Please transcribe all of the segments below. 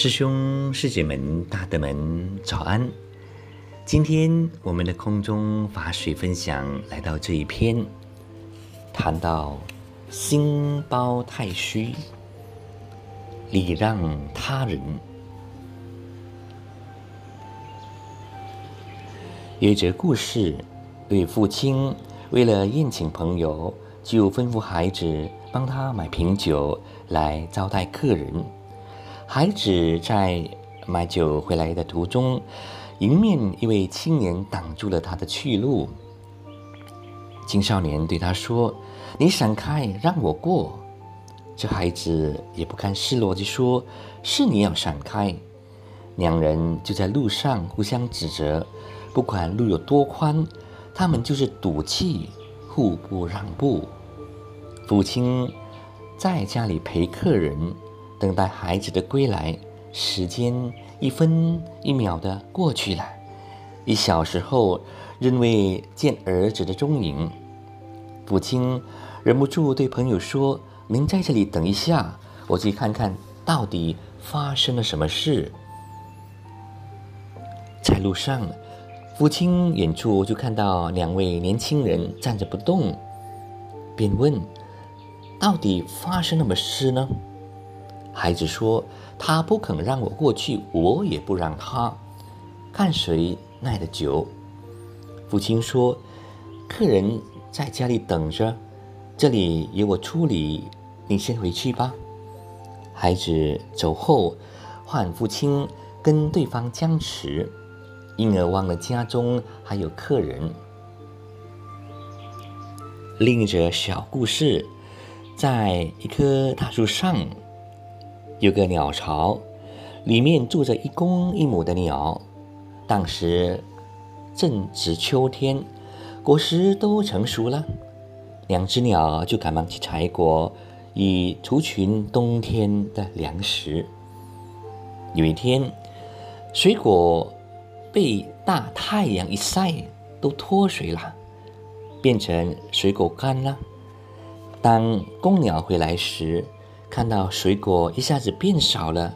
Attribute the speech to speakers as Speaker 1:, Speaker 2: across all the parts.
Speaker 1: 师兄师姐们、大德们，早安！今天我们的空中法水分享来到这一篇，谈到心包太虚，礼让他人。有一则故事，对父亲为了宴请朋友，就吩咐孩子帮他买瓶酒来招待客人。孩子在买酒回来的途中，迎面一位青年挡住了他的去路。青少年对他说：“你闪开，让我过。”这孩子也不甘示弱，地说：“是你要闪开。”两人就在路上互相指责，不管路有多宽，他们就是赌气，互不让步。父亲在家里陪客人。等待孩子的归来，时间一分一秒的过去了。一小时后，仍未见儿子的踪影，父亲忍不住对朋友说：“您在这里等一下，我去看看到底发生了什么事。”在路上，父亲远处就看到两位年轻人站着不动，便问：“到底发生了什么事呢？”孩子说：“他不肯让我过去，我也不让他，看谁耐得久。”父亲说：“客人在家里等着，这里由我处理，你先回去吧。”孩子走后，换父亲跟对方僵持，因而忘了家中还有客人。另一则小故事，在一棵大树上。有个鸟巢，里面住着一公一母的鸟。当时正值秋天，果实都成熟了，两只鸟就赶忙去采果，以储存冬天的粮食。有一天，水果被大太阳一晒，都脱水了，变成水果干了。当公鸟回来时，看到水果一下子变少了，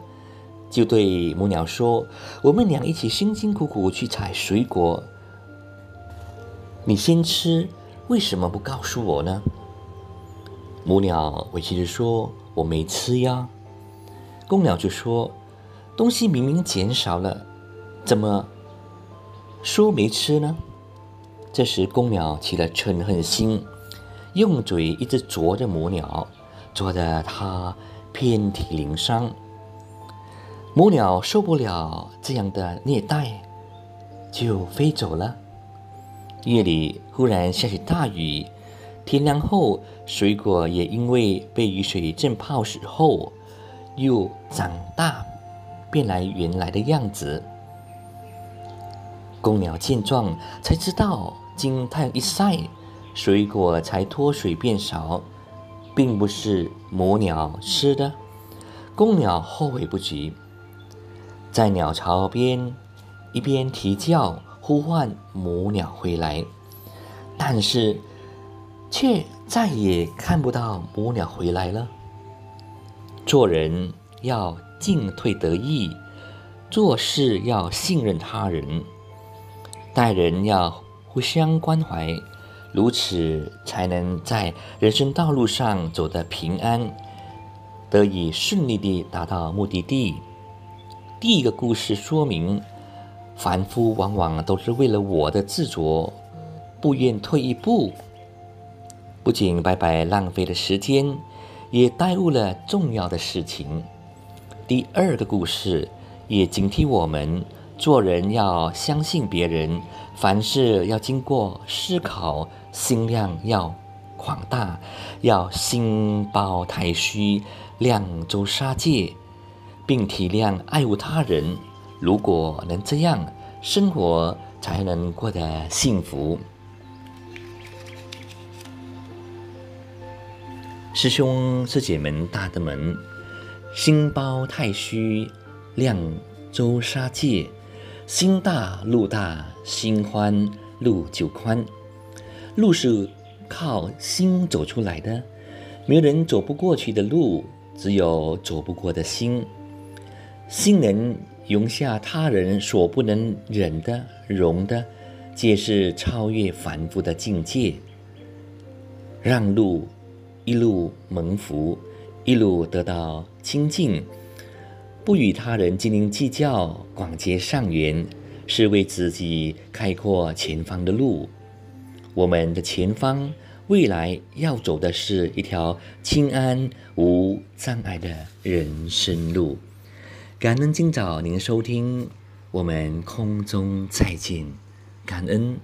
Speaker 1: 就对母鸟说：“我们俩一起辛辛苦苦去采水果，你先吃，为什么不告诉我呢？”母鸟委屈地说：“我没吃呀。”公鸟就说：“东西明明减少了，怎么说没吃呢？”这时公鸟起了嗔恨心，用嘴一直啄着母鸟。啄得它遍体鳞伤，母鸟受不了这样的虐待，就飞走了。夜里忽然下起大雨，天亮后，水果也因为被雨水浸泡时后，又长大，变来原来的样子。公鸟见状，才知道经太阳一晒，水果才脱水变少。并不是母鸟吃的，公鸟后悔不及，在鸟巢边一边啼叫呼唤母鸟回来，但是却再也看不到母鸟回来了。做人要进退得意，做事要信任他人，待人要互相关怀。如此才能在人生道路上走得平安，得以顺利地达到目的地。第一个故事说明，凡夫往往都是为了我的执着，不愿退一步，不仅白白浪费了时间，也耽误了重要的事情。第二个故事也警惕我们，做人要相信别人，凡事要经过思考。心量要广大，要心包太虚，量周杀戒，并体谅爱护他人。如果能这样，生活才能过得幸福。师兄师姐们、大德们，心包太虚，量周杀戒，心大路大，心宽路就宽。路是靠心走出来的，没有人走不过去的路，只有走不过的心。心能容下他人所不能忍的、容的，皆是超越凡夫的境界。让路，一路蒙福，一路得到清净，不与他人斤斤计较，广结善缘，是为自己开阔前方的路。我们的前方，未来要走的是一条清安无障碍的人生路。感恩今早您收听，我们空中再见，感恩。